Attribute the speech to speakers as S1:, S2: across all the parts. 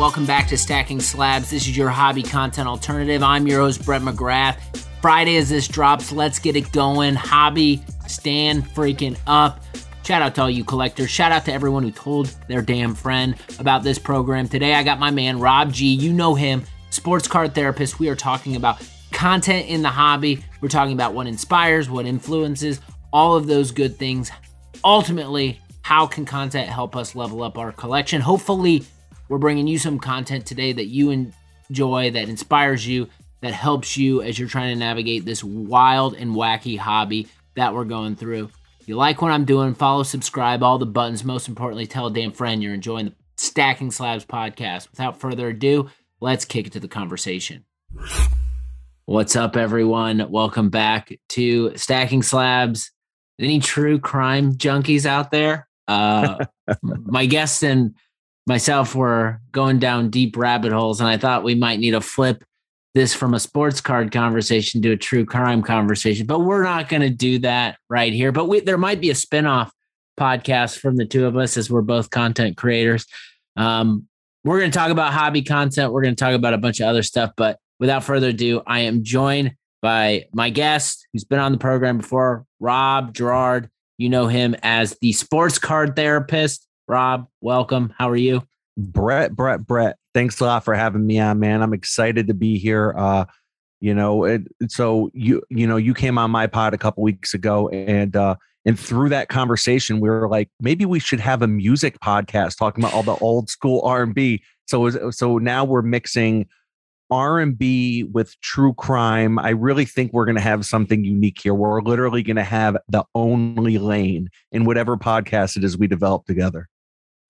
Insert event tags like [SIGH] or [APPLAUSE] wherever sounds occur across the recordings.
S1: Welcome back to Stacking Slabs. This is your hobby content alternative. I'm your host, Brett McGrath. Friday, as this drops, let's get it going. Hobby, stand freaking up. Shout out to all you collectors. Shout out to everyone who told their damn friend about this program. Today, I got my man, Rob G. You know him, sports card therapist. We are talking about content in the hobby. We're talking about what inspires, what influences, all of those good things. Ultimately, how can content help us level up our collection? Hopefully, we're bringing you some content today that you enjoy, that inspires you, that helps you as you're trying to navigate this wild and wacky hobby that we're going through. If you like what I'm doing, follow, subscribe, all the buttons. Most importantly, tell a damn friend you're enjoying the Stacking Slabs podcast. Without further ado, let's kick it to the conversation. What's up, everyone? Welcome back to Stacking Slabs. Any true crime junkies out there? Uh, [LAUGHS] my guest and myself were going down deep rabbit holes, and I thought we might need to flip this from a sports card conversation to a true crime conversation. But we're not going to do that right here. But we, there might be a spinoff podcast from the two of us as we're both content creators. Um, we're going to talk about hobby content. We're going to talk about a bunch of other stuff. But without further ado, I am joined by my guest who's been on the program before, Rob Gerard. You know him as the sports card therapist. Rob, welcome. How are you?
S2: Brett, Brett, Brett. Thanks a lot for having me on, man. I'm excited to be here. Uh, you know, it, so you you know you came on my pod a couple weeks ago, and uh, and through that conversation, we were like, maybe we should have a music podcast talking about all the old school R and B. So so now we're mixing R&B with true crime. I really think we're going to have something unique here. We're literally going to have the only lane in whatever podcast it is we develop together.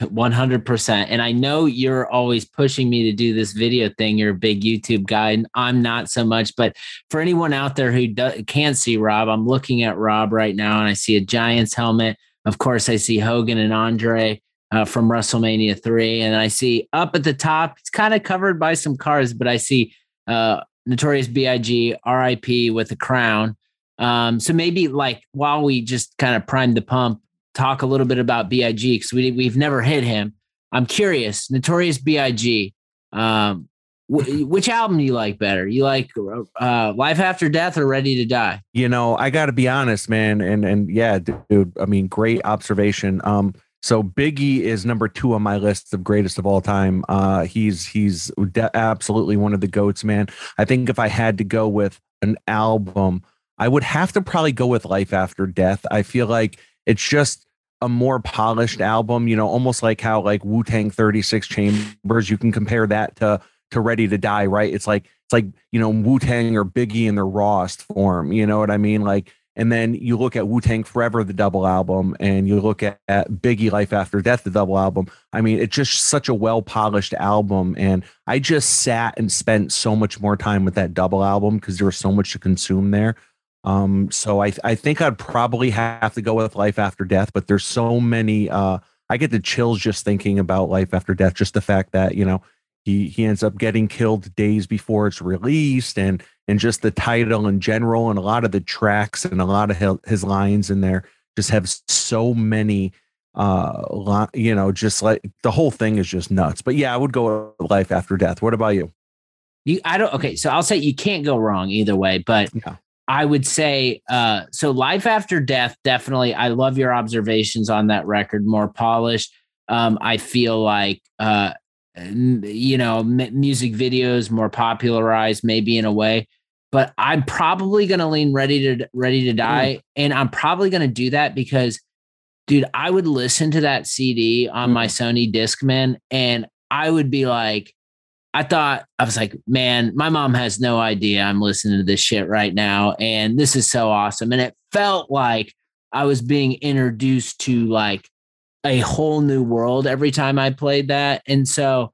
S1: 100%. And I know you're always pushing me to do this video thing. You're a big YouTube guy, and I'm not so much. But for anyone out there who do, can't see Rob, I'm looking at Rob right now and I see a Giants helmet. Of course, I see Hogan and Andre uh, from WrestleMania 3. And I see up at the top, it's kind of covered by some cars, but I see uh, Notorious B.I.G., RIP with a crown. Um, so maybe like while we just kind of prime the pump, talk a little bit about B.I.G. because we, we've never hit him. I'm curious, Notorious B.I.G. Um, [LAUGHS] which album do you like better? You like uh, Life After Death or Ready to Die?
S2: You know, I got to be honest, man, and and yeah, dude. I mean, great observation. Um, so Biggie is number two on my list of greatest of all time. Uh, he's he's de- absolutely one of the goats, man. I think if I had to go with an album, I would have to probably go with Life After Death. I feel like it's just a more polished album, you know, almost like how like Wu Tang 36 Chambers, you can compare that to to Ready to Die, right? It's like it's like, you know, Wu Tang or Biggie in their rawest form. You know what I mean? Like and then you look at Wu Tang Forever, the double album, and you look at, at Biggie Life After Death, the double album. I mean, it's just such a well polished album. And I just sat and spent so much more time with that double album because there was so much to consume there. Um, so I, I think I'd probably have to go with Life After Death, but there's so many. Uh, I get the chills just thinking about Life After Death, just the fact that, you know, he he ends up getting killed days before it's released and and just the title in general and a lot of the tracks and a lot of his lines in there just have so many uh you know just like the whole thing is just nuts but yeah i would go life after death what about you
S1: you i don't okay so i'll say you can't go wrong either way but yeah. I would say uh so life after death definitely i love your observations on that record more polished um i feel like uh you know m- music videos more popularized maybe in a way but i'm probably going to lean ready to ready to die mm. and i'm probably going to do that because dude i would listen to that cd on mm. my sony discman and i would be like i thought i was like man my mom has no idea i'm listening to this shit right now and this is so awesome and it felt like i was being introduced to like a whole new world every time I played that. And so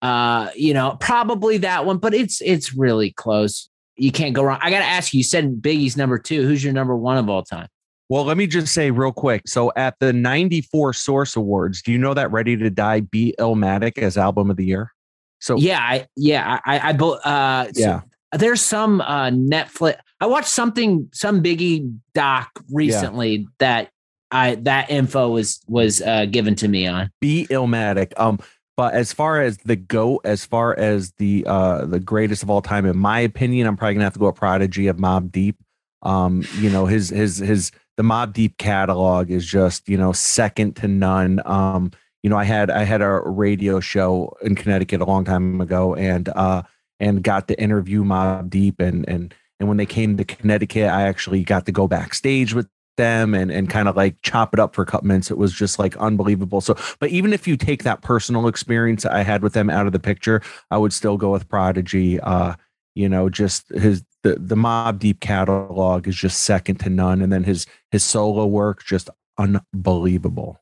S1: uh, you know, probably that one, but it's it's really close. You can't go wrong. I gotta ask you, you said Biggie's number two. Who's your number one of all time?
S2: Well, let me just say real quick. So at the 94 Source Awards, do you know that Ready to Die beat Illmatic as album of the year?
S1: So yeah, I yeah, I I, uh yeah. So there's some uh Netflix. I watched something some Biggie doc recently yeah. that I that info was was uh, given to me on.
S2: Be Illmatic. Um, But as far as the goat, as far as the uh the greatest of all time, in my opinion, I'm probably gonna have to go a prodigy of Mobb Deep. Um, you know, his his his the Mobb Deep catalog is just, you know, second to none. Um, you know, I had I had a radio show in Connecticut a long time ago and uh and got to interview Mobb Deep and and and when they came to Connecticut, I actually got to go backstage with them and and kind of like chop it up for a couple minutes. It was just like unbelievable. So, but even if you take that personal experience I had with them out of the picture, I would still go with Prodigy. Uh, you know, just his the the Mobb Deep catalog is just second to none, and then his his solo work just unbelievable.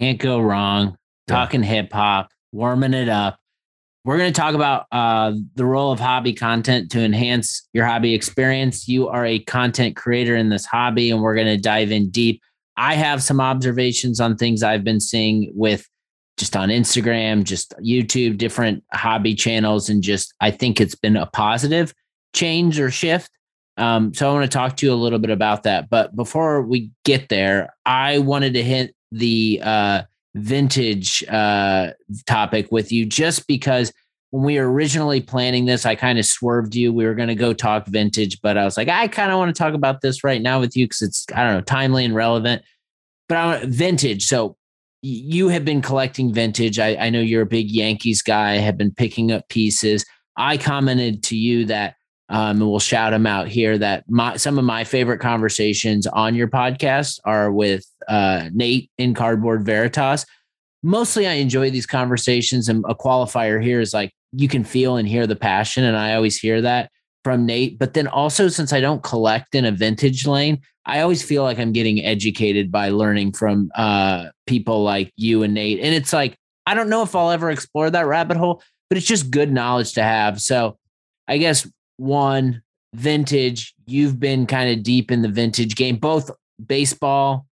S1: Can't go wrong. Talking yeah. hip hop, warming it up. We're going to talk about uh, the role of hobby content to enhance your hobby experience. You are a content creator in this hobby, and we're going to dive in deep. I have some observations on things I've been seeing with just on Instagram, just YouTube, different hobby channels, and just I think it's been a positive change or shift. Um, so I want to talk to you a little bit about that. But before we get there, I wanted to hit the uh, vintage uh, topic with you just because when we were originally planning this, I kind of swerved you. We were going to go talk vintage, but I was like, I kind of want to talk about this right now with you because it's, I don't know, timely and relevant. But I vintage. So you have been collecting vintage. I, I know you're a big Yankees guy, have been picking up pieces. I commented to you that, um, and we'll shout them out here, that my, some of my favorite conversations on your podcast are with uh, Nate in Cardboard Veritas. Mostly, I enjoy these conversations, and a qualifier here is like you can feel and hear the passion, and I always hear that from Nate. But then also, since I don't collect in a vintage lane, I always feel like I'm getting educated by learning from uh, people like you and Nate. And it's like I don't know if I'll ever explore that rabbit hole, but it's just good knowledge to have. So, I guess one vintage. You've been kind of deep in the vintage game, both baseball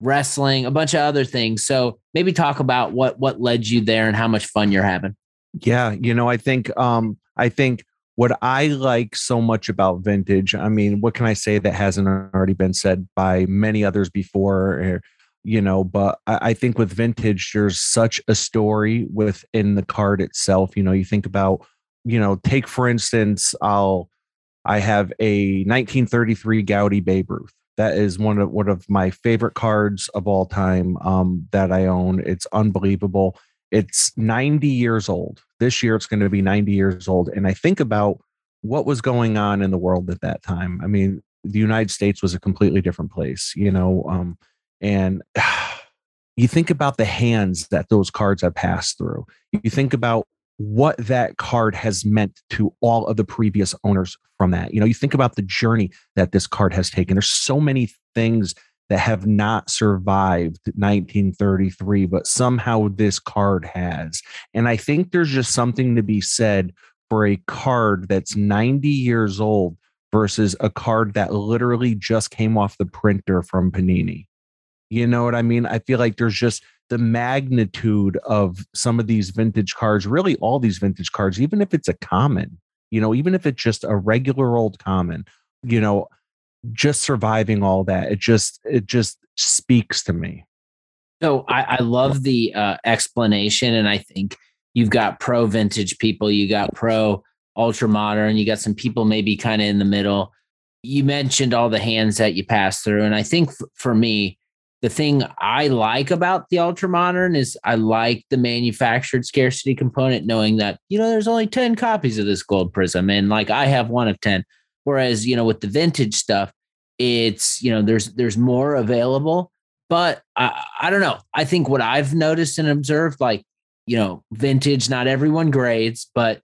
S1: wrestling, a bunch of other things. So maybe talk about what what led you there and how much fun you're having.
S2: Yeah, you know, I think um I think what I like so much about vintage, I mean, what can I say that hasn't already been said by many others before? Eh, you know, but I, I think with vintage, there's such a story within the card itself. You know, you think about, you know, take for instance, I'll I have a 1933 Goudey Babe Ruth that is one of one of my favorite cards of all time um, that I own. It's unbelievable. It's 90 years old. This year it's going to be 90 years old. And I think about what was going on in the world at that time. I mean, the United States was a completely different place, you know, um, and [SIGHS] you think about the hands that those cards have passed through. You think about what that card has meant to all of the previous owners from that. You know, you think about the journey that this card has taken. There's so many things that have not survived 1933, but somehow this card has. And I think there's just something to be said for a card that's 90 years old versus a card that literally just came off the printer from Panini. You know what I mean? I feel like there's just the magnitude of some of these vintage cards, really all these vintage cards, even if it's a common, you know, even if it's just a regular old common, you know, just surviving all that, it just it just speaks to me.
S1: So I, I love the uh, explanation, and I think you've got pro vintage people, you got pro ultra modern, you got some people maybe kind of in the middle. You mentioned all the hands that you pass through, and I think f- for me, the thing I like about the ultra modern is I like the manufactured scarcity component, knowing that, you know, there's only 10 copies of this gold prism. And like I have one of 10. Whereas, you know, with the vintage stuff, it's, you know, there's there's more available. But I, I don't know. I think what I've noticed and observed, like, you know, vintage, not everyone grades, but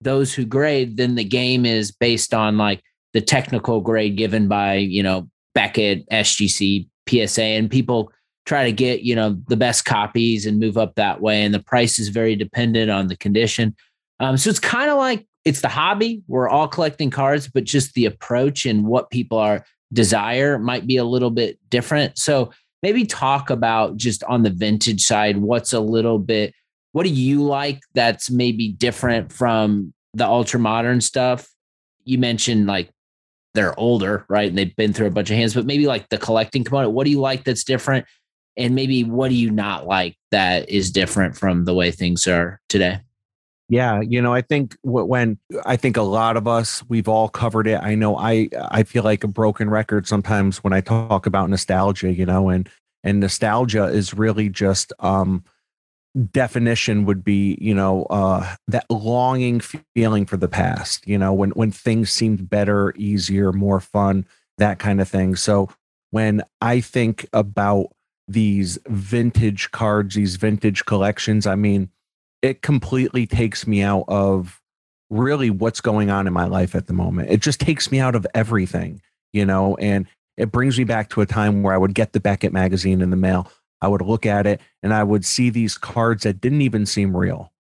S1: those who grade, then the game is based on like the technical grade given by, you know, Beckett, SGC, PSA, and people try to get you know the best copies and move up that way. And the price is very dependent on the condition. Um, so it's kind of like it's the hobby. We're all collecting cards, but just the approach and what people are desire might be a little bit different. So maybe talk about just on the vintage side, what's a little bit, what do you like that's maybe different from the ultra modern stuff? You mentioned like they're older, right? And they've been through a bunch of hands, but maybe like the collecting component. What do you like that's different? And maybe what do you not like that is different from the way things are today?
S2: Yeah, you know, I think when I think a lot of us we've all covered it. I know I I feel like a broken record sometimes when I talk about nostalgia, you know, and and nostalgia is really just um definition would be you know uh that longing feeling for the past you know when when things seemed better easier more fun that kind of thing. So when i think about these vintage cards these vintage collections i mean it completely takes me out of really what's going on in my life at the moment. It just takes me out of everything you know and it brings me back to a time where i would get the beckett magazine in the mail I would look at it and I would see these cards that didn't even seem real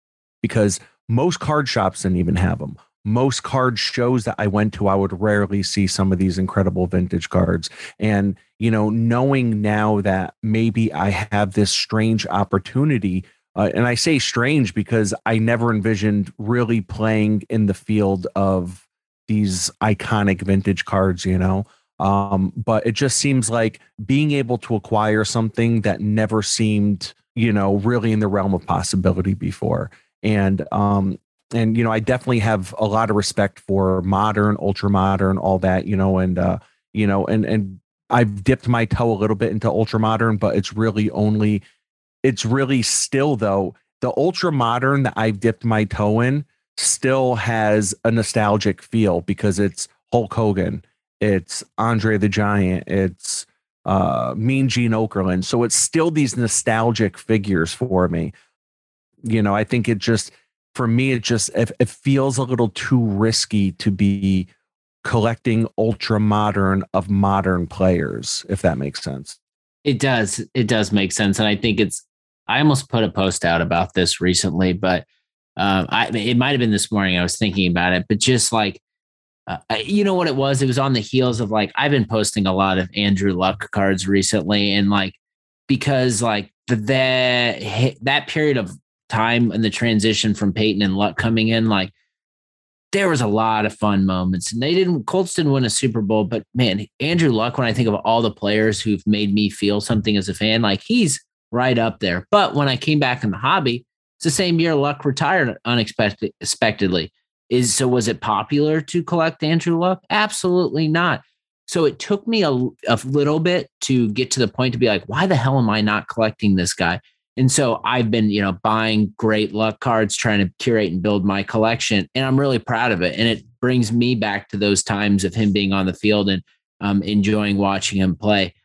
S2: because most card shops didn't even have them. Most card shows that I went to, I would rarely see some of these incredible vintage cards. And, you know, knowing now that maybe I have this strange opportunity, uh, and I say strange because I never envisioned really playing in the field of these iconic vintage cards, you know. Um, but it just seems like being able to acquire something that never seemed, you know, really in the realm of possibility before. And um, and you know, I definitely have a lot of respect for modern, ultra modern, all that, you know, and uh, you know, and and I've dipped my toe a little bit into ultra modern, but it's really only it's really still though the ultra modern that I've dipped my toe in still has a nostalgic feel because it's Hulk Hogan it's Andre the Giant, it's uh, Mean Gene Okerlund. So it's still these nostalgic figures for me. You know, I think it just for me it just it, it feels a little too risky to be collecting ultra modern of modern players, if that makes sense.
S1: It does. It does make sense, and I think it's. I almost put a post out about this recently, but um, I it might have been this morning. I was thinking about it, but just like uh, you know what it was? It was on the heels of like I've been posting a lot of Andrew Luck cards recently, and like because like the that that period of time and the transition from Peyton and Luck coming in, like there was a lot of fun moments. And they didn't Colts didn't win a Super Bowl, but man, Andrew Luck, when I think of all the players who've made me feel something as a fan, like he's right up there. But when I came back in the hobby, it's the same year Luck retired unexpectedly. Is so was it popular to collect Andrew Luck? Absolutely not. So it took me a, a little bit to get to the point to be like, why the hell am I not collecting this guy? And so I've been, you know, buying great luck cards, trying to curate and build my collection. And I'm really proud of it. And it brings me back to those times of him being on the field and um, enjoying watching him play.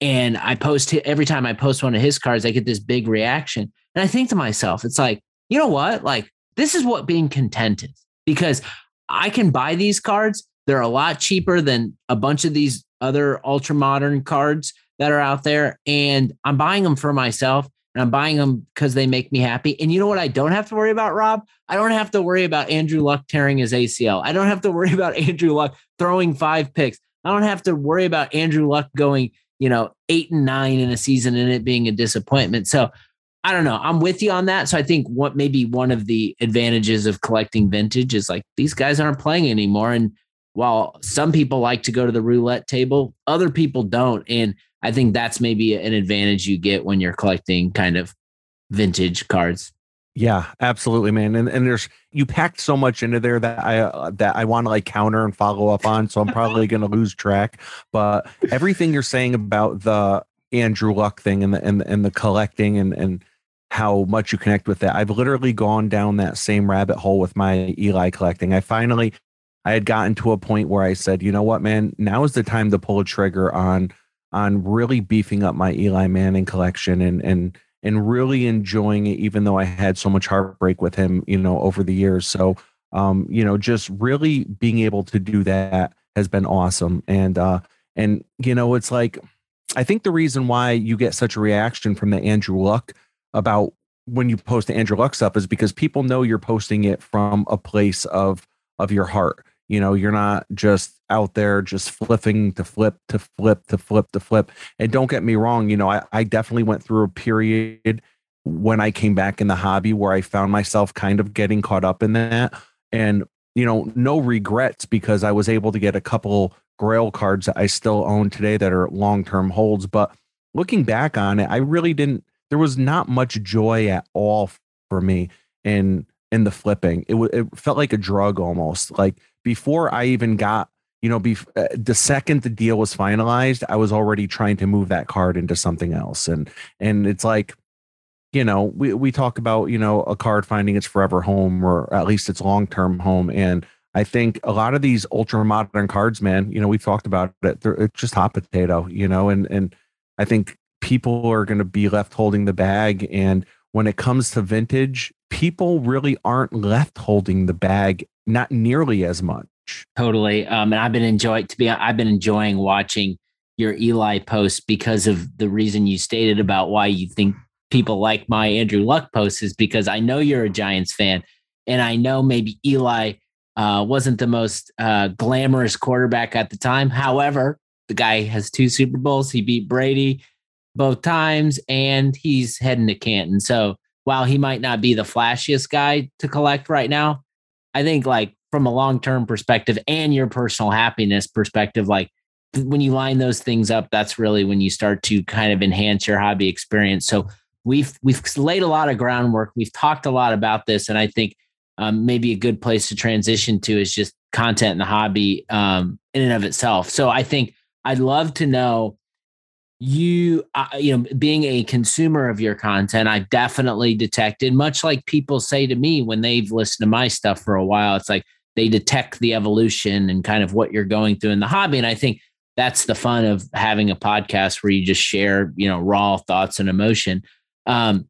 S1: And I post every time I post one of his cards, I get this big reaction. And I think to myself, it's like, you know what? Like, this is what being content is because I can buy these cards. They're a lot cheaper than a bunch of these other ultra modern cards that are out there. And I'm buying them for myself and I'm buying them because they make me happy. And you know what? I don't have to worry about, Rob? I don't have to worry about Andrew Luck tearing his ACL. I don't have to worry [LAUGHS] about Andrew Luck throwing five picks. I don't have to worry about Andrew Luck going, you know, eight and nine in a season and it being a disappointment. So I don't know. I'm with you on that. So I think what maybe one of the advantages of collecting vintage is like these guys aren't playing anymore. And while some people like to go to the roulette table, other people don't. And I think that's maybe an advantage you get when you're collecting kind of vintage cards.
S2: Yeah, absolutely, man. And and there's you packed so much into there that I uh, that I want to like counter and follow up on. So I'm probably going to lose track. But everything you're saying about the Andrew Luck thing and the and, and the collecting and and how much you connect with that. I've literally gone down that same rabbit hole with my Eli collecting. I finally I had gotten to a point where I said, you know what, man, now is the time to pull a trigger on on really beefing up my Eli Manning collection and and and really enjoying it, even though I had so much heartbreak with him, you know, over the years. So um, you know, just really being able to do that has been awesome. And uh and you know, it's like I think the reason why you get such a reaction from the Andrew Luck about when you post the Andrew Luck stuff is because people know you're posting it from a place of of your heart. You know, you're not just out there just flipping to flip to flip to flip to flip. And don't get me wrong, you know, I, I definitely went through a period when I came back in the hobby where I found myself kind of getting caught up in that. And, you know, no regrets because I was able to get a couple grail cards that I still own today that are long term holds. But looking back on it, I really didn't. There was not much joy at all for me in in the flipping. It it felt like a drug almost. Like before I even got, you know, bef- uh, the second the deal was finalized, I was already trying to move that card into something else, and and it's like, you know, we we talk about you know a card finding its forever home or at least its long term home, and I think a lot of these ultra modern cards, man, you know, we've talked about it. They're it's just hot potato, you know, and and I think people are going to be left holding the bag. And when it comes to vintage, people really aren't left holding the bag, not nearly as much.
S1: Totally. Um, and I've been enjoying to be. I've been enjoying watching your Eli post because of the reason you stated about why you think people like my Andrew Luck post is because I know you're a Giants fan, and I know maybe Eli uh, wasn't the most uh, glamorous quarterback at the time. However, the guy has two Super Bowls. He beat Brady both times, and he's heading to Canton. So while he might not be the flashiest guy to collect right now, I think like from a long term perspective and your personal happiness perspective, like when you line those things up, that's really when you start to kind of enhance your hobby experience. So we've we've laid a lot of groundwork. We've talked a lot about this, and I think um, maybe a good place to transition to is just content in the hobby um, in and of itself. So I think I'd love to know you uh, you know being a consumer of your content i've definitely detected much like people say to me when they've listened to my stuff for a while it's like they detect the evolution and kind of what you're going through in the hobby and i think that's the fun of having a podcast where you just share you know raw thoughts and emotion um,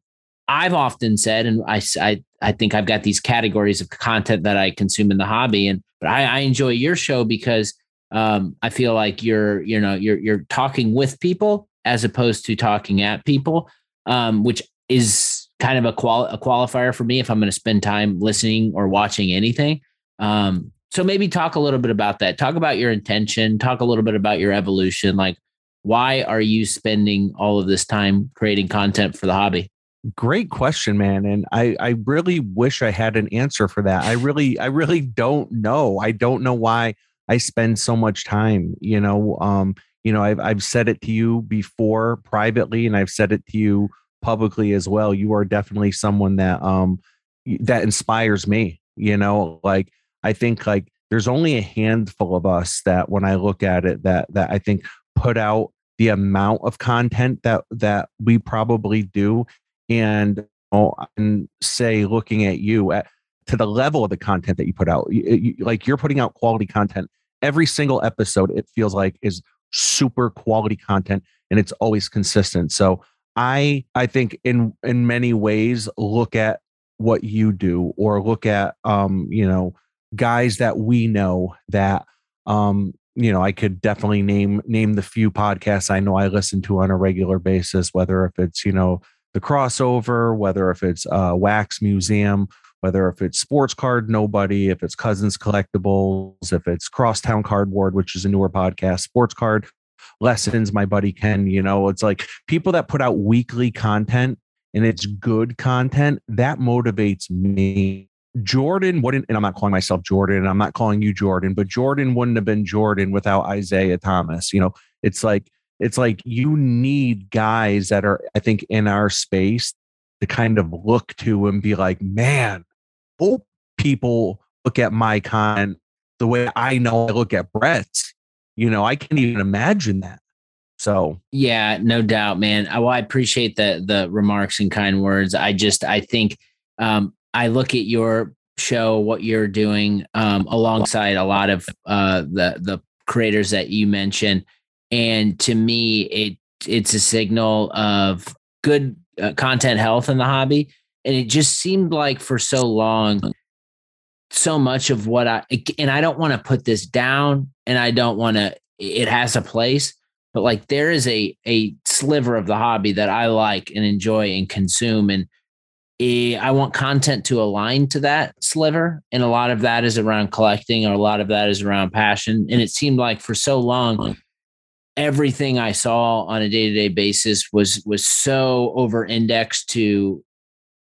S1: i've often said and I, I I think I've got these categories of content that I consume in the hobby, and but I, I enjoy your show because um, I feel like you're you know you're you're talking with people as opposed to talking at people, um, which is kind of a, qual- a qualifier for me if I'm going to spend time listening or watching anything. Um, so maybe talk a little bit about that. Talk about your intention. Talk a little bit about your evolution. Like, why are you spending all of this time creating content for the hobby?
S2: Great question, man. And I, I really wish I had an answer for that. I really, I really don't know. I don't know why I spend so much time, you know, um, you know, I've, I've said it to you before privately and I've said it to you publicly as well. You are definitely someone that, um, that inspires me, you know, like I think like there's only a handful of us that when I look at it that, that I think put out the amount of content that, that we probably do and and say looking at you at to the level of the content that you put out. You, you, like you're putting out quality content. Every single episode it feels like is super quality content and it's always consistent. So i i think in in many ways look at what you do or look at um you know guys that we know that um you know i could definitely name name the few podcasts i know i listen to on a regular basis whether if it's you know the crossover, whether if it's Wax Museum, whether if it's Sports Card Nobody, if it's Cousins Collectibles, if it's Crosstown Cardboard, which is a newer podcast, Sports Card Lessons, my buddy Ken, you know, it's like people that put out weekly content and it's good content that motivates me. Jordan wouldn't, and I'm not calling myself Jordan, and I'm not calling you Jordan, but Jordan wouldn't have been Jordan without Isiah Thomas. You know, it's like it's like you need guys that are, I think, in our space to kind of look to and be like, man, hope people look at my content the way I know I look at Brett's. You know, I can't even imagine that. So
S1: yeah, no doubt, man. I, well, I appreciate the the remarks and kind words. I just I think um, I look at your show, what you're doing, um, alongside a lot of uh, the the creators that you mentioned, and to me it it's a signal of good uh, content health in the hobby and it just seemed like for so long so much of what i and i don't want to put this down and i don't want to it has a place but like there is a a sliver of the hobby that i like and enjoy and consume and eh, I want content to align to that sliver. And a lot of that is around collecting, or a lot of that is around passion. And it seemed like for so long, everything I saw on a day to day basis was was so over indexed to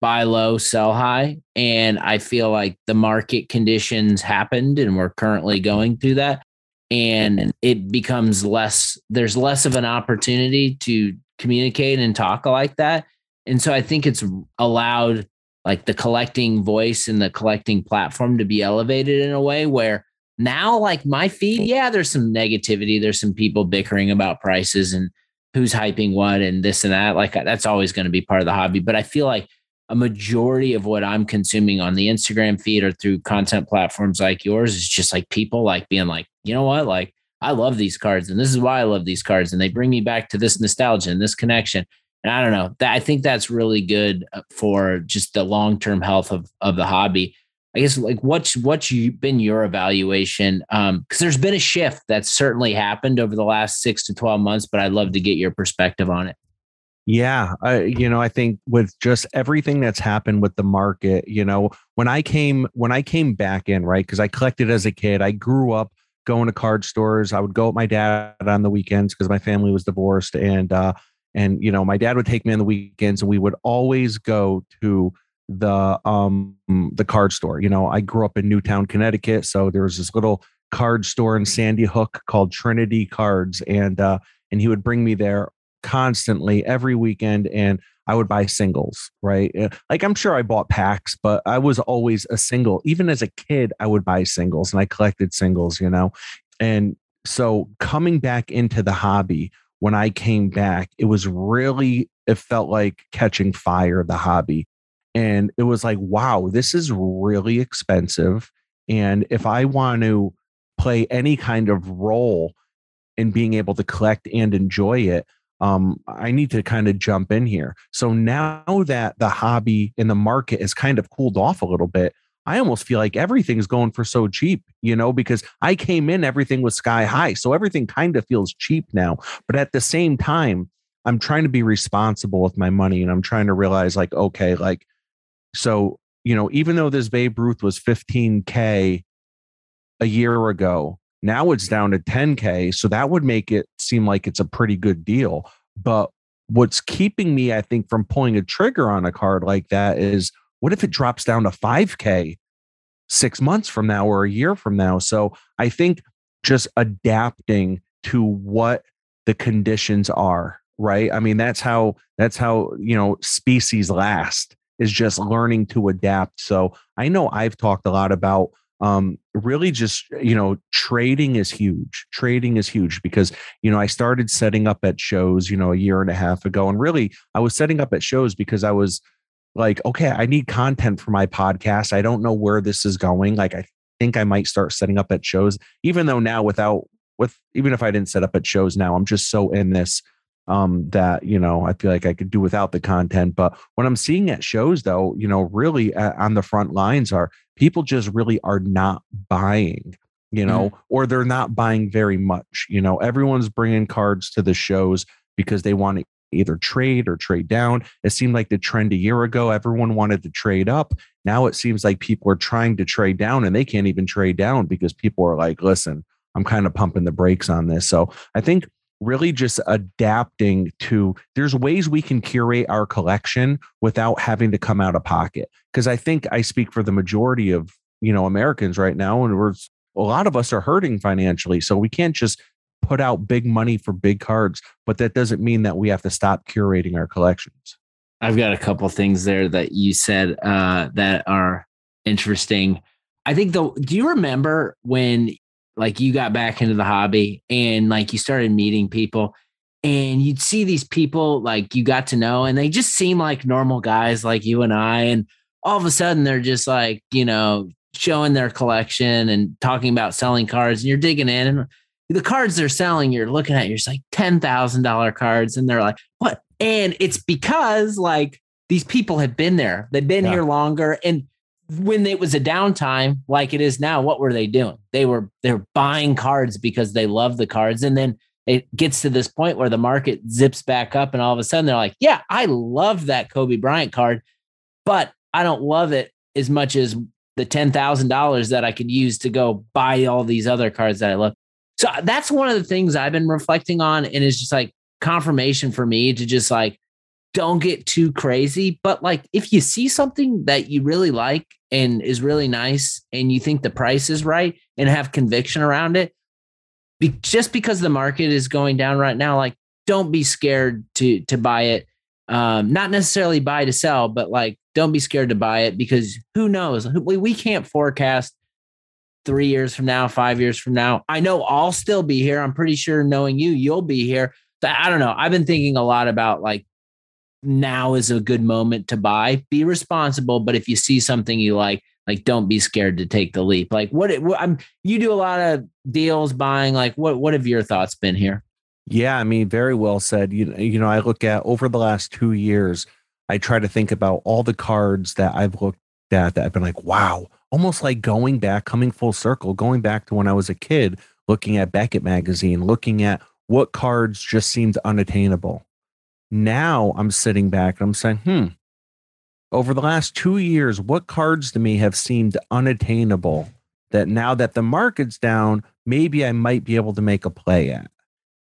S1: buy low, sell high, and I feel like the market conditions happened, and we're currently going through that, and it becomes less. There's less of an opportunity to communicate and talk like that. And so I think it's allowed like the collecting voice and the collecting platform to be elevated in a way where now like my feed, yeah, there's some negativity. There's some people bickering about prices and who's hyping what and this and that. Like that's always going to be part of the hobby. But I feel like a majority of what I'm consuming on the Instagram feed or through content platforms like yours is just like people like being like, you know what? Like I love these cards and this is why I love these cards. And they bring me back to this nostalgia and this connection. And I don't know that I think that's really good uh, for just the long term health of, of the hobby. I guess like what's what's been your evaluation? Um, because there's been a shift that's certainly happened over the last six to twelve months, but I'd love to get your perspective on it.
S2: Yeah, I, you know, I think with just everything that's happened with the market, you know, when I came when I came back in, right? Because I collected as a kid, I grew up going to card stores. I would go with my dad on the weekends because my family was divorced, and uh, and you know, my dad would take me on the weekends, and we would always go to the um the card store. You know, I grew up in Newtown, Connecticut, so there was this little card store in Sandy Hook called Trinity Cards, and uh, and he would bring me there constantly every weekend and I would buy singles, right? Uh, like I'm sure I bought packs, but I was always a single. Even as a kid, I would buy singles and I collected singles, you know. And so coming back into the hobby, when I came back, it was really it felt like catching fire the hobby. And it was like, wow, this is really expensive. And if I want to play any kind of role in being able to collect and enjoy it, um, I need to kind of jump in here. So now that the hobby in the market has kind of cooled off a little bit, I almost feel like everything's going for so cheap, you know, because I came in, everything was sky high. So everything kind of feels cheap now. But at the same time, I'm trying to be responsible with my money and I'm trying to realize, like, okay, like, so, you know, even though this Babe Ruth was 15K a year ago, now it's down to 10K. So that would make it seem like it's a pretty good deal. But what's keeping me, I think, from pulling a trigger on a card like that is what if it drops down to 5K six months from now or a year from now? So I think just adapting to what the conditions are, right? I mean, that's how, that's how, you know, species last is just learning to adapt. So I know I've talked a lot about um, really just you know trading is huge trading is huge because you know i started setting up at shows you know a year and a half ago and really i was setting up at shows because i was like okay i need content for my podcast. I don't know where this is going. Like i think i might start setting up at shows. Even though now without with even if i didn't set up at shows now i'm just so in this um, that you know I feel like I could do without the content. But what I'm seeing at shows, though, you know, really uh, on the front lines are people just really are not buying, you know, mm-hmm. or they're not buying very much. You know, everyone's bringing cards to the shows because they want to either trade or trade down. It seemed like the trend a year ago, everyone wanted to trade up. Now it seems like people are trying to trade down and they can't even trade down because people are like, listen, I'm kind of pumping the brakes on this. So I think really just adapting to there's ways we can curate our collection without having to come out of pocket. Because i think i speak for the majority of you know americans right now and we're a lot of us are hurting financially so we can't just put out big money for big cards but that doesn't mean that we have to stop curating our collections.
S1: I've got a couple things there that you said uh, that are interesting. I think though do you remember when like you got back into the hobby and like you started meeting people and you'd see these people like you got to know and they just seem like normal guys like you and I and all of a sudden they're just like you know showing their collection and talking about selling cards and you're digging in and the cards they're selling you're looking at you're just like $10,000 cards and they're like what and it's because like these people have been there they've been yeah. here longer and when it was a downtime like it is now, what were they doing? They were they're buying cards because they love the cards. And then it gets to this point where the market zips back up and all of a sudden they're like, yeah, I love that Kobe Bryant card, but I don't love it as much as the $10,000 that I could use to go buy all these other cards that I love. So that's one of the things I've been reflecting on. And it's just like confirmation for me to just like, don't get too crazy. But like, if you see something that you really like and is really nice and you think the price is right and have conviction around it, be, just because the market is going down right now, like don't be scared to to buy it. Um, not necessarily buy to sell, but like don't be scared to buy it because who knows? We, we can't forecast three years from now, five years from now. I know I'll still be here. I'm pretty sure knowing you, you'll be here. I don't know. I've been thinking a lot about like now is a good moment to buy. Be responsible, but if you see something you like, like don't be scared to take the leap. Like what, what I'm you do a lot of deals buying. Like what what have your thoughts been here?
S2: Yeah, I mean, very well said. You you know, I look at over the last two years, I try to think about all the cards that I've looked at that I've been like, wow, almost like going back, coming full circle, going back to when I was a kid, looking at Beckett magazine, looking at what cards just seemed unattainable. Now I'm sitting back and I'm saying, hmm, over the last two years, what cards to me have seemed unattainable that now that the market's down, maybe I might be able to make a play at.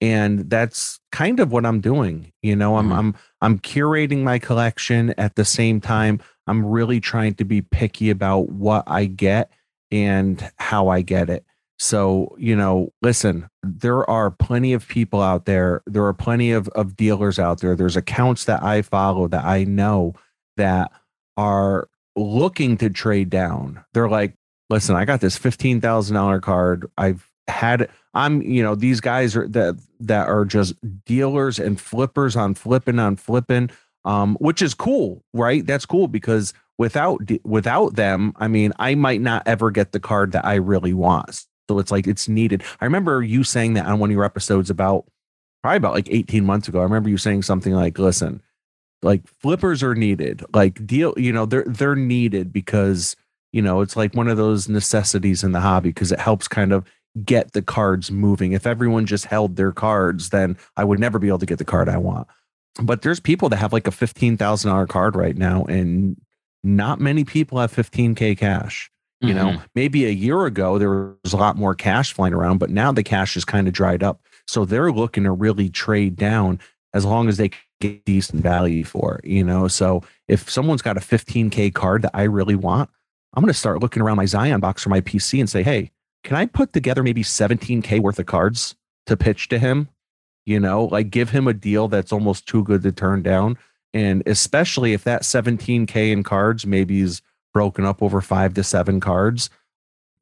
S2: And that's kind of what I'm doing. You know, I'm mm-hmm. I'm I'm curating my collection at the same time. I'm really trying to be picky about what I get and how I get it. So, you know, listen, there are plenty of people out there. There are plenty of, of dealers out there. There's accounts that I follow that I know that are looking to trade down. They're like, listen, I got this $15,000 card. I've had, I'm, you know, these guys are that, that are just dealers and flippers on flipping on flipping, um, which is cool, right? That's cool because without, without them, I mean, I might not ever get the card that I really want. So it's like it's needed. I remember you saying that on one of your episodes about probably about like 18 months ago. I remember you saying something like, listen, like flippers are needed. Like deal, you know, they're they're needed because, you know, it's like one of those necessities in the hobby because it helps kind of get the cards moving. If everyone just held their cards, then I would never be able to get the card I want. But there's people that have like a $15,000 card right now and not many people have 15k cash. You mm-hmm. know, maybe a year ago there was a lot more cash flying around, but now the cash is kind of dried up. So they're looking to really trade down as long as they get decent value for it, you know. So if someone's got a 15K card that I really want, I'm going to start looking around my Zion box for my PC and say, hey, can I put together maybe 17K worth of cards to pitch to him? You know, like give him a deal that's almost too good to turn down. And especially if that 17K in cards maybe is broken up over five to seven cards,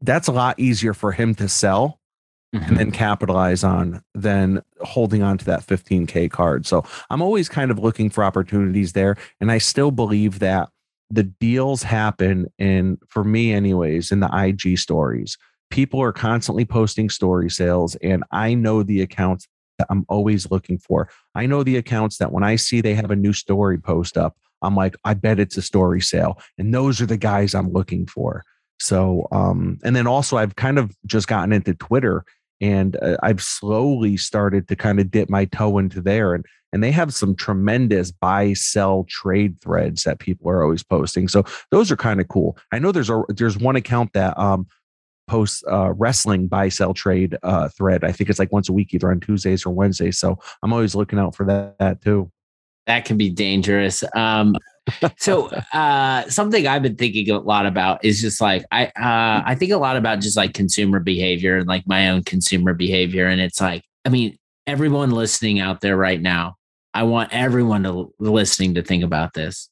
S2: that's a lot easier for him to sell mm-hmm. and then capitalize on than holding on to that 15K card. So I'm always kind of looking for opportunities there. And I still believe that the deals happen in, for me, anyways, in the IG stories. People are constantly posting story sales, and I know the accounts that I'm always looking for. I know the accounts that when I see they have a new story post up, I'm like, I bet it's a story sale. And those are the guys I'm looking for. So, um, and then also I've kind of just gotten into Twitter and uh, I've slowly started to kind of dip my toe into there and and they have some tremendous buy sell trade threads that people are always posting. So those are kind of cool. I know there's a there's one account that um posts uh wrestling buy sell trade uh thread. I think it's like once a week either on Tuesdays or Wednesdays. So I'm always looking out for that, that too
S1: that can be dangerous. Um, so [LAUGHS] uh, something I've been thinking a lot about is just like I uh, I think a lot about just like consumer behavior and like my own consumer behavior, and it's like I mean everyone listening out there right now, I want everyone to listening to think about this.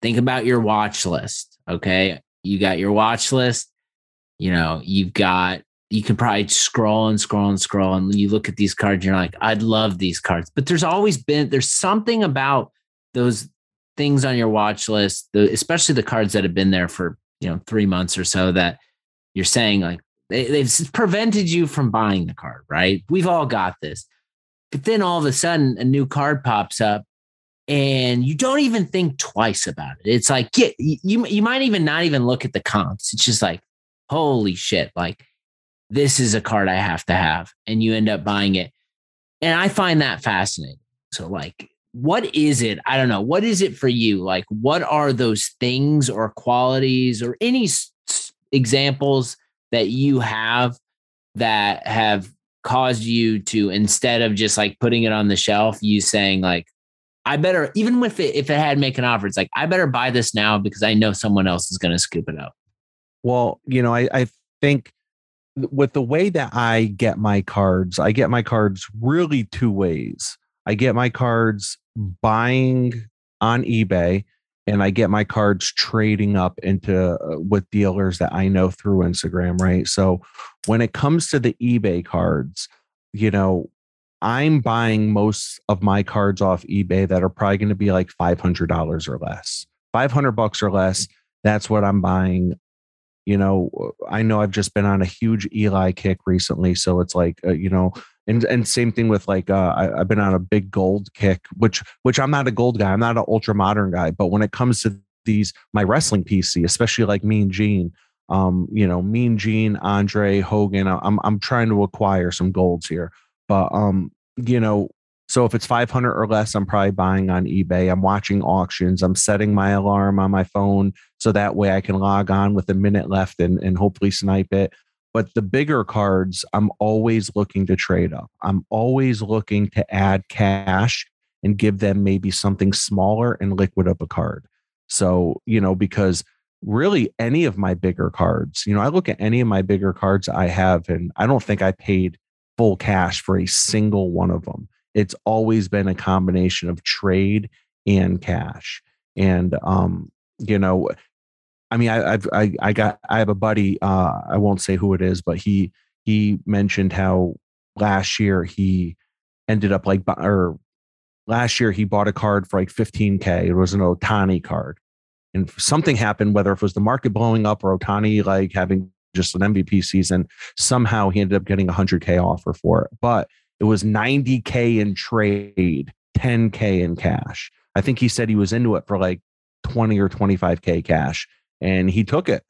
S1: Think about your watch list. Okay, you got your watch list. You know you've got you can probably scroll and scroll and scroll and you look at these cards you're like i'd love these cards. But there's always been there's something about those things on your watch list the, especially the cards that have been there for you know three months or so that you're saying like they, they've prevented you from buying the card right? We've all got this. But then all of a sudden a new card pops up and you don't even think twice about it. It's like yeah, you, you might even not even look at the comps. It's just like holy shit like this is a card I have to have. And you end up buying it. And I find that fascinating. So, like, what is it? I don't know. What is it for you? Like, what are those things or qualities or any s- examples that you have that have caused you to, instead of just like putting it on the shelf, you saying, like, I better, even with it, if it had make an offer, it's like, I better buy this now because I know someone else is going to scoop it up.
S2: Well, you know, I, I think with the way that I get my cards, I get my cards really two ways. I get my cards buying on eBay and I get my cards trading up into uh, with dealers that I know through Instagram, right? So when it comes to the eBay cards, you know, I'm buying most of my cards off eBay that are probably going to be like $500 or less. 500 bucks or less, that's what I'm buying. You know, I know I've just been on a huge Eli kick recently, so it's like, uh, you know, and and same thing with like uh, I, have been on a big gold kick, which which I'm not a gold guy. I'm not an ultra modern guy, but when it comes to these my wrestling PC, especially like Mean Gene, um, you know, Mean Gene, Andre Hogan, I'm I'm trying to acquire some golds here, but um, you know, so if it's 500 or less, I'm probably buying on eBay. I'm watching auctions. I'm setting my alarm on my phone so that way I can log on with a minute left and and hopefully snipe it. But the bigger cards, I'm always looking to trade up. I'm always looking to add cash and give them maybe something smaller and liquid up a card. So, you know, because really any of my bigger cards, you know, I look at any of my bigger cards I have, and I don't think I paid full cash for a single one of them. It's always been a combination of trade and cash. And, um, you know, I mean, I, I've, I, I got, I have a buddy. Uh, I won't say who it is, but he, he mentioned how last year he ended up like, or last year he bought a card for like 15k. It was an Ohtani card, and something happened. Whether it was the market blowing up or Ohtani like having just an MVP season, somehow he ended up getting a 100k offer for it. But it was 90k in trade, 10k in cash. I think he said he was into it for like 20 or 25k cash and he took it.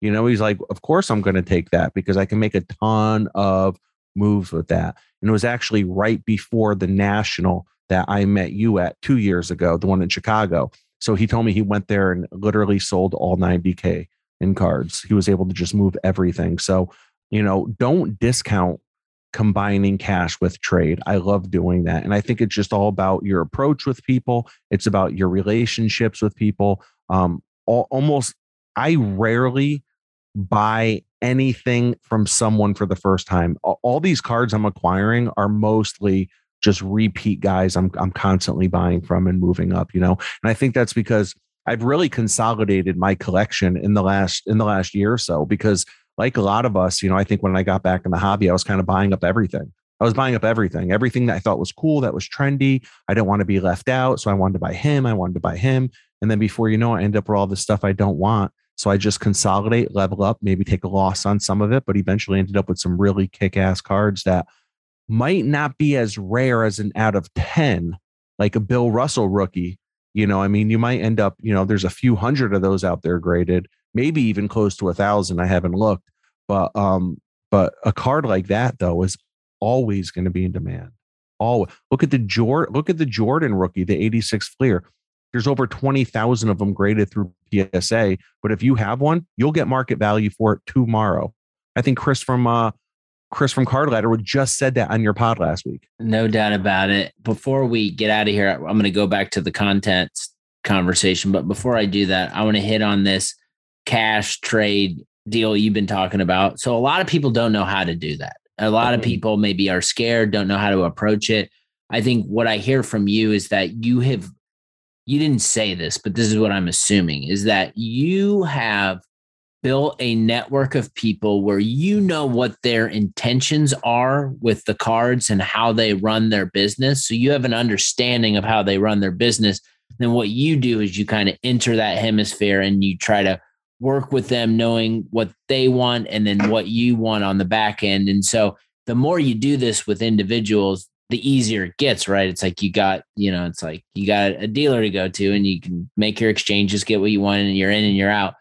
S2: You know, he's like, of course I'm going to take that because I can make a ton of moves with that. And it was actually right before the national that I met you at two years ago, the one in Chicago. So he told me he went there and literally sold all 90K in cards. He was able to just move everything. So, you know, don't discount combining cash with trade. I love doing that. And I think it's just all about your approach with people, it's about your relationships with people. Um, all, almost I rarely buy anything from someone for the first time. All these cards I'm acquiring are mostly just repeat guys I'm I'm constantly buying from and moving up, you know. And I think that's because I've really consolidated my collection in the last in the last year or so because like a lot of us, you know, I think when I got back in the hobby, I was kind of buying up everything. I was buying up everything, everything that I thought was cool, that was trendy. I didn't want to be left out. So I wanted to buy him. I wanted to buy him. And then before you know, I end up with all the stuff I don't want. So I just consolidate, level up, maybe take a loss on some of it, but eventually ended up with some really kick ass cards that might not be as rare as an out of 10, like a Bill Russell rookie. You know, I mean, you might end up, you know, there's a few hundred of those out there graded, maybe even close to a thousand. I haven't looked, but, um, but a card like that though is always going to be in demand. All look at the Jordan, look at the Jordan rookie, the 86 Fleer. There's over 20,000 of them graded through PSA. But if you have one, you'll get market value for it tomorrow. I think Chris from uh, Chris from Card Ladder just said that on your pod last week.
S1: No doubt about it. Before we get out of here, I'm going to go back to the content conversation. But before I do that, I want to hit on this cash trade deal you've been talking about. So a lot of people don't know how to do that. A lot of mm-hmm. people maybe are scared, don't know how to approach it. I think what I hear from you is that you have you didn't say this, but this is what I'm assuming is that you have built a network of people where you know what their intentions are with the cards and how they run their business. So you have an understanding of how they run their business. Then what you do is you kind of enter that hemisphere and you try to work with them knowing what they want and then what you want on the back end. And so the more you do this with individuals, the easier it gets, right? It's like you got, you know, it's like you got a dealer to go to and you can make your exchanges, get what you want, and you're in and you're out.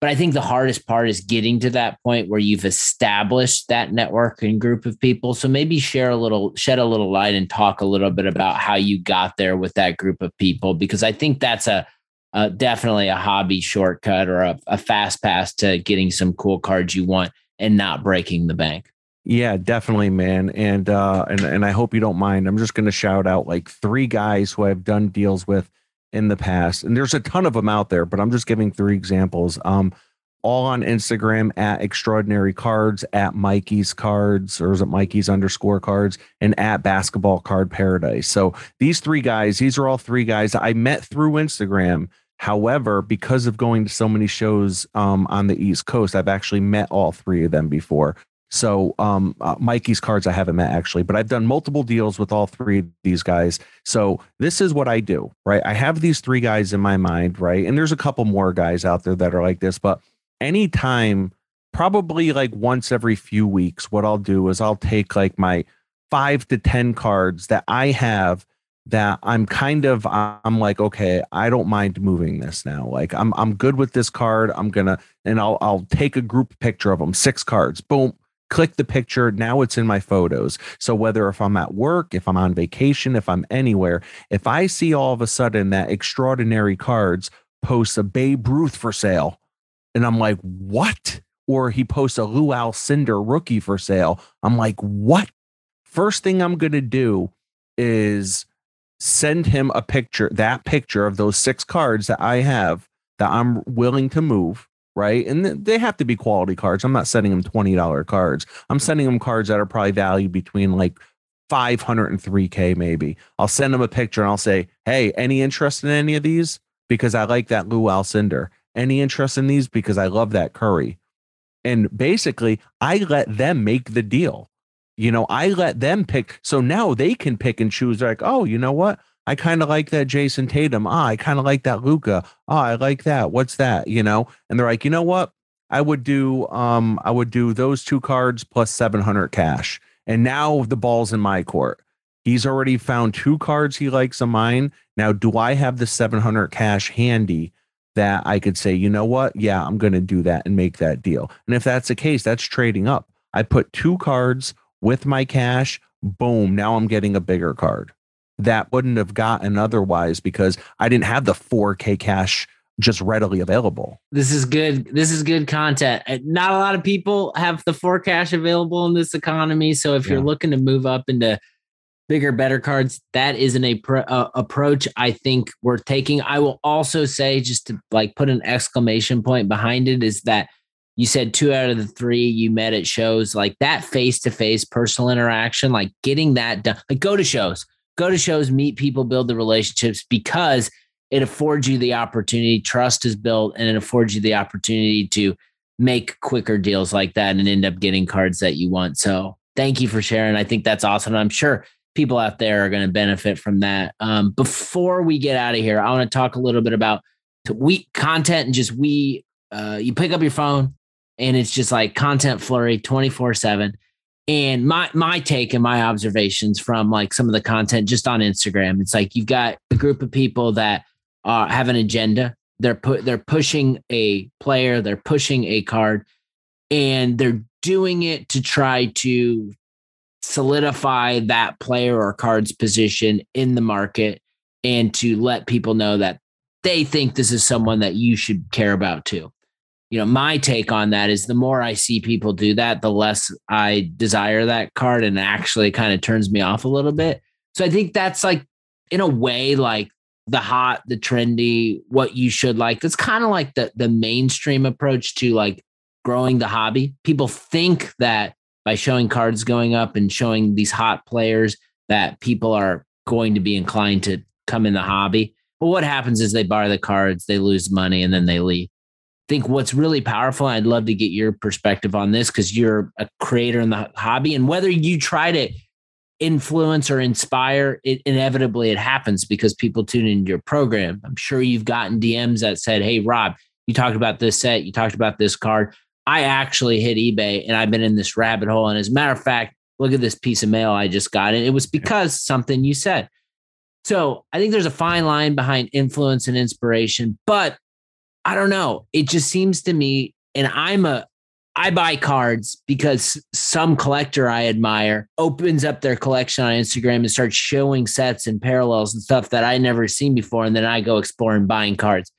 S1: But I think the hardest part is getting to that point where you've established that network and group of people. So maybe share a little, shed a little light and talk a little bit about how you got there with that group of people, because I think that's a, a definitely a hobby shortcut or a, a fast pass to getting some cool cards you want and not breaking the bank.
S2: Yeah, definitely, man. And uh and and I hope you don't mind. I'm just going to shout out like three guys who I've done deals with in the past. And there's a ton of them out there, but I'm just giving three examples. Um all on Instagram at extraordinary cards, at Mikey's cards, or is it Mikey's underscore cards, and at basketball card paradise. So these three guys, these are all three guys I met through Instagram. However, because of going to so many shows um, on the East Coast, I've actually met all three of them before. So um, uh, Mikey's cards I haven't met actually, but I've done multiple deals with all three of these guys. So this is what I do, right? I have these three guys in my mind, right? And there's a couple more guys out there that are like this, but anytime, probably like once every few weeks, what I'll do is I'll take like my five to 10 cards that I have that I'm kind of I'm like okay I don't mind moving this now like I'm I'm good with this card I'm gonna and I'll I'll take a group picture of them six cards boom click the picture. Now it's in my photos. So whether if I'm at work, if I'm on vacation, if I'm anywhere, if I see all of a sudden that extraordinary cards posts a Babe Ruth for sale, and I'm like, what? Or he posts a Lew Alcindor rookie for sale. I'm like, what? First thing I'm going to do is send him a picture, that picture of those six cards that I have that I'm willing to move right? And they have to be quality cards. I'm not sending them $20 cards. I'm sending them cards that are probably valued between like 500 and 3K maybe. I'll send them a picture and I'll say, hey, any interest in any of these? Because I like that Lew Alcindor. Any interest in these? Because I love that Curry. And basically, I let them make the deal. You know, I let them pick. So now they can pick and choose. They're like, oh, you know what? I kind of like that Jayson Tatum. Ah, I kind of like that Luka. Ah, I like that. What's that? You know? And they're like, you know what? I would do um I would do those two cards plus 700 cash. And now the ball's in my court. He's already found two cards he likes of mine. Now, do I have the 700 cash handy that I could say, you know what? Yeah, I'm going to do that and make that deal. And if that's the case, that's trading up. I put two cards with my cash. Boom. Now I'm getting a bigger card that wouldn't have gotten otherwise because I didn't have the 4K cash just readily available.
S1: This is good. This is good content. Uh, not a lot of people have the 4 cash available in this economy. So if yeah. you're looking to move up into bigger, better cards, that is an a, uh, approach I think worth taking. I will also say, just to like put an exclamation point behind it, is that you said two out of the three you met at shows like that face to face personal interaction, like getting that done. Like go to shows go to shows, meet people, build the relationships because it affords you the opportunity. Trust is built and it affords you the opportunity to make quicker deals like that and end up getting cards that you want. So thank you for sharing. I think that's awesome. I'm sure people out there are going to benefit from that. Um, before we get out of here, I want to talk a little bit about we content and just we. Uh, you pick up your phone and it's just like content flurry 24 7 and my my take and my observations from like some of the content just on Instagram, it's like you've got a group of people that uh, have an agenda. They're put they're pushing a player, they're pushing a card, and they're doing it to try to solidify that player or card's position in the market and to let people know that they think this is someone that you should care about too you know, my take on that is the more I see people do that, the less I desire that card and actually kind of turns me off a little bit. So I think that's like, in a way, like the hot, the trendy, what you should like. That's kind of like the the mainstream approach to like growing the hobby. People think that by showing cards going up and showing these hot players that people are going to be inclined to come in the hobby. But what happens is they buy the cards, they lose money, and then they leave think what's really powerful, I'd love to get your perspective on this because you're a creator in the hobby. And whether you try to influence or inspire, it inevitably it happens because people tune into your program. I'm sure you've gotten DMs that said, Hey, Rob, you talked about this set, you talked about this card. I actually hit eBay and I've been in this rabbit hole. And as a matter of fact, look at this piece of mail I just got. And it was because something you said. So I think there's a fine line behind influence and inspiration, but I don't know. It just seems to me, and I'm a, I buy cards because some collector I admire opens up their collection on Instagram and starts showing sets and parallels and stuff that I never seen before. And then I go exploring buying cards.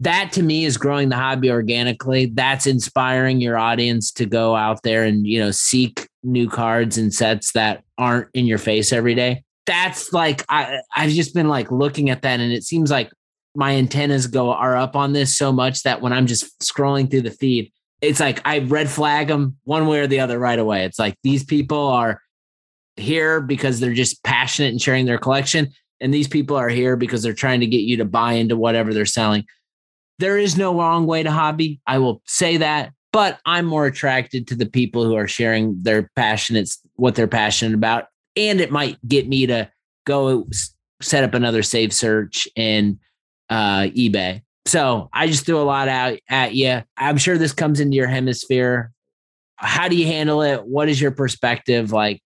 S1: That to me is growing the hobby organically. That's inspiring your audience to go out there and, you know, seek new cards and sets that aren't in your face every day. That's like I I've just been like looking at that and it seems like my antennas go are up on this so much that when I'm just scrolling through the feed, it's like I red flag them one way or the other right away. It's like these people are here because they're just passionate and sharing their collection. And these people are here because they're trying to get you to buy into whatever they're selling. There is no wrong way to hobby. I will say that, but I'm more attracted to the people who are sharing their passionates, what they're passionate about. And it might get me to go set up another save search in uh, eBay. So I just threw a lot out at you. I'm sure this comes into your hemisphere. How do you handle it? What is your perspective? Like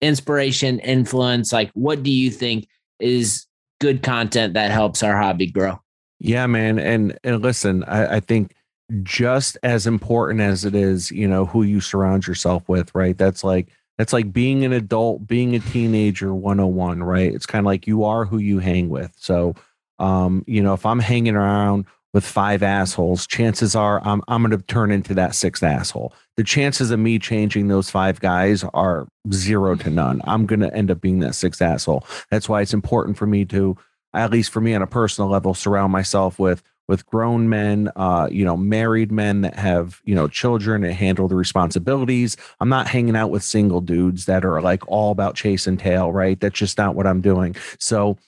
S1: inspiration, influence? Like, what do you think is good content that helps our hobby grow?
S2: Yeah, man. And and listen, I, I think just as important as it is, you know, who you surround yourself with, right? That's like that's like being an adult, being a teenager 101, right? It's kind of like you are who you hang with. So um, you know, if I'm hanging around with five assholes, chances are I'm I'm going to turn into that sixth asshole. The chances of me changing those five guys are zero to none. I'm going to end up being that sixth asshole. That's why it's important for me to, at least for me on a personal level, surround myself with with grown men, uh, you know, married men that have, you know, children and handle the responsibilities. I'm not hanging out with single dudes that are like all about chase and tail, right? That's just not what I'm doing. So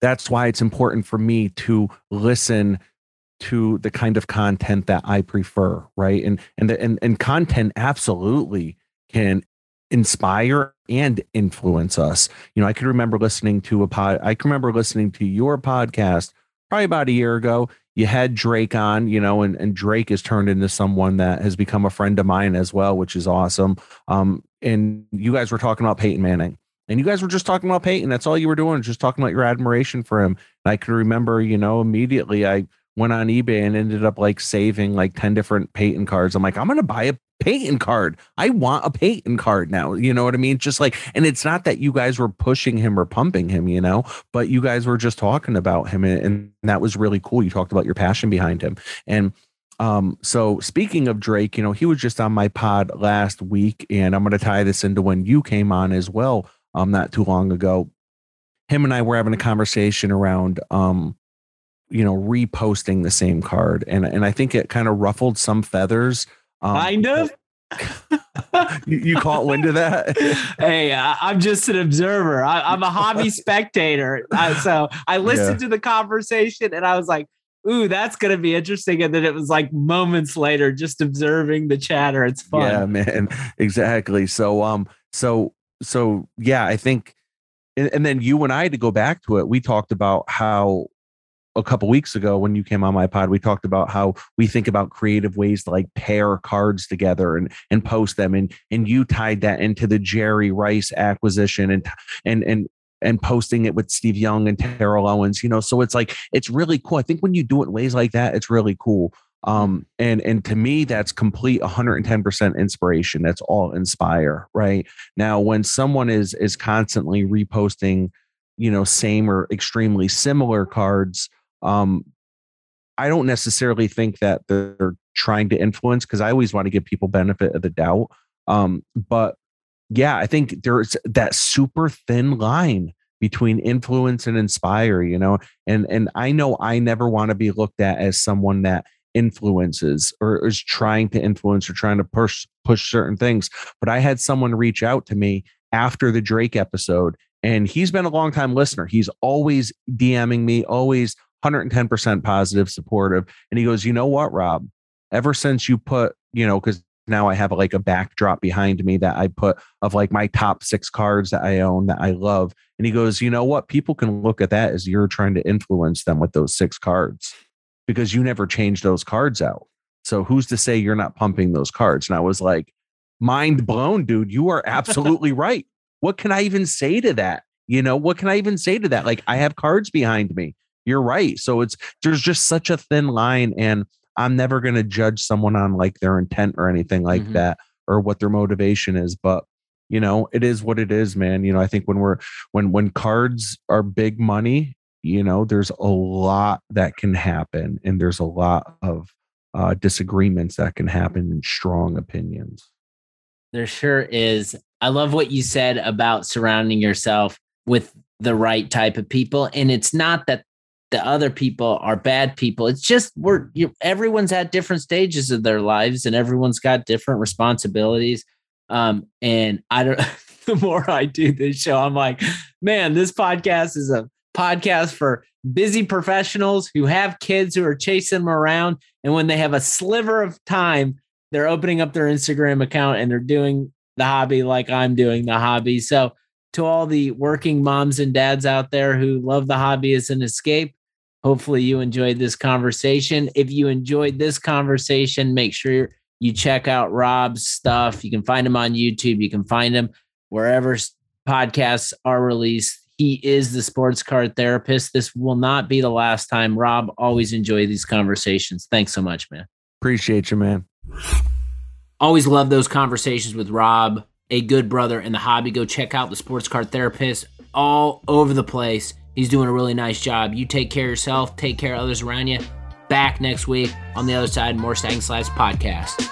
S2: that's why it's important for me to listen to the kind of content that I prefer, right? And and the, and and content absolutely can inspire and influence us. You know, I can remember listening to a pod. I can remember listening to your podcast probably about a year ago. You had Drake on, you know, and, and Drake has turned into someone that has become a friend of mine as well, which is awesome. Um, and you guys were talking about Peyton Manning. And you guys were just talking about Peyton. That's all you were doing, just talking about your admiration for him. And I can remember, you know, immediately I went on eBay and ended up like saving like 10 different Peyton cards. I'm like, I'm going to buy a Peyton card. I want a Peyton card now. You know what I mean? Just like, and it's not that you guys were pushing him or pumping him, you know, but you guys were just talking about him. And, and that was really cool. You talked about your passion behind him. And, um, so speaking of Drake, you know, he was just on my pod last week, and I'm going to tie this into when you came on as well, um, not too long ago. Him and I were having a conversation around, um, you know, reposting the same card, and and I think it kind of ruffled some feathers.
S1: Um, kind of. [LAUGHS]
S2: you, you caught wind of that? [LAUGHS]
S1: hey, I, am just an observer. I, am a hobby [LAUGHS] spectator. I, so I listened yeah. to the conversation and I was like, ooh, that's going to be interesting. And then it was like moments later, just observing the chatter. It's fun.
S2: Yeah, man. Exactly. So, um, so, so yeah, I think, and, and then you and I, to go back to it, we talked about how a couple weeks ago when you came on my pod we talked about how we think about creative ways to like pair cards together and and post them and and you tied that into the Jerry Rice acquisition and and and and posting it with Steve Young and Terrell Owens you know so it's like it's really cool. I think when you do it ways like that it's really cool um and and to me that's complete 110% inspiration. That's all inspire right? Now when someone is is constantly reposting you know same or extremely similar cards um, I don't necessarily think that they're trying to influence because I always want to give people benefit of the doubt. Um, but yeah, I think there's that super thin line between influence and inspire, you know, and and I know I never want to be looked at as someone that influences or is trying to influence or trying to push push certain things. But I had someone reach out to me after the Drake episode, and he's been a long time listener. He's always DMing me, always 110% positive, supportive. And he goes, You know what, Rob? Ever since you put, you know, because now I have like a backdrop behind me that I put of like my top six cards that I own that I love. And he goes, You know what? People can look at that as you're trying to influence them with those six cards because you never changed those cards out. So who's to say you're not pumping those cards? And I was like, Mind blown, dude. You are [LAUGHS] absolutely right. What can I even say to that? You know, what can I even say to that? Like, I have cards behind me you're right. So it's there's just such a thin line, and I'm never going to judge someone on like their intent or anything like mm-hmm. that or what their motivation is. But you know, it is what it is, man. You know, I think when we're when when cards are big money, you know, there's a lot that can happen, and there's a lot of uh, disagreements that can happen in strong opinions.
S1: There sure is. I love what you said about surrounding yourself with the right type of people. And it's not that the other people are bad people. It's just we're everyone's at different stages of their lives and everyone's got different responsibilities. Um, and I don't [LAUGHS] the more I do this show, I'm like, man, this podcast is a podcast for busy professionals who have kids who are chasing them around. And when they have a sliver of time, they're opening up their Instagram account and they're doing the hobby like I'm doing the hobby. So, to all the working moms and dads out there who love the hobby as an escape, hopefully you enjoyed this conversation. If you enjoyed this conversation, make sure you check out Rob's stuff. You can find him on YouTube, you can find him wherever podcasts are released. He is the sports card therapist. This will not be the last time. Rob, always enjoy these conversations. Thanks so much, man.
S2: Appreciate you, man.
S1: Always love those conversations with Rob, a good brother in the hobby. Go check out the sports card therapist all over the place. He's doing a really nice job. You take care of yourself, take care of others around you. Back next week on the other side, more Stacking Slabs podcast.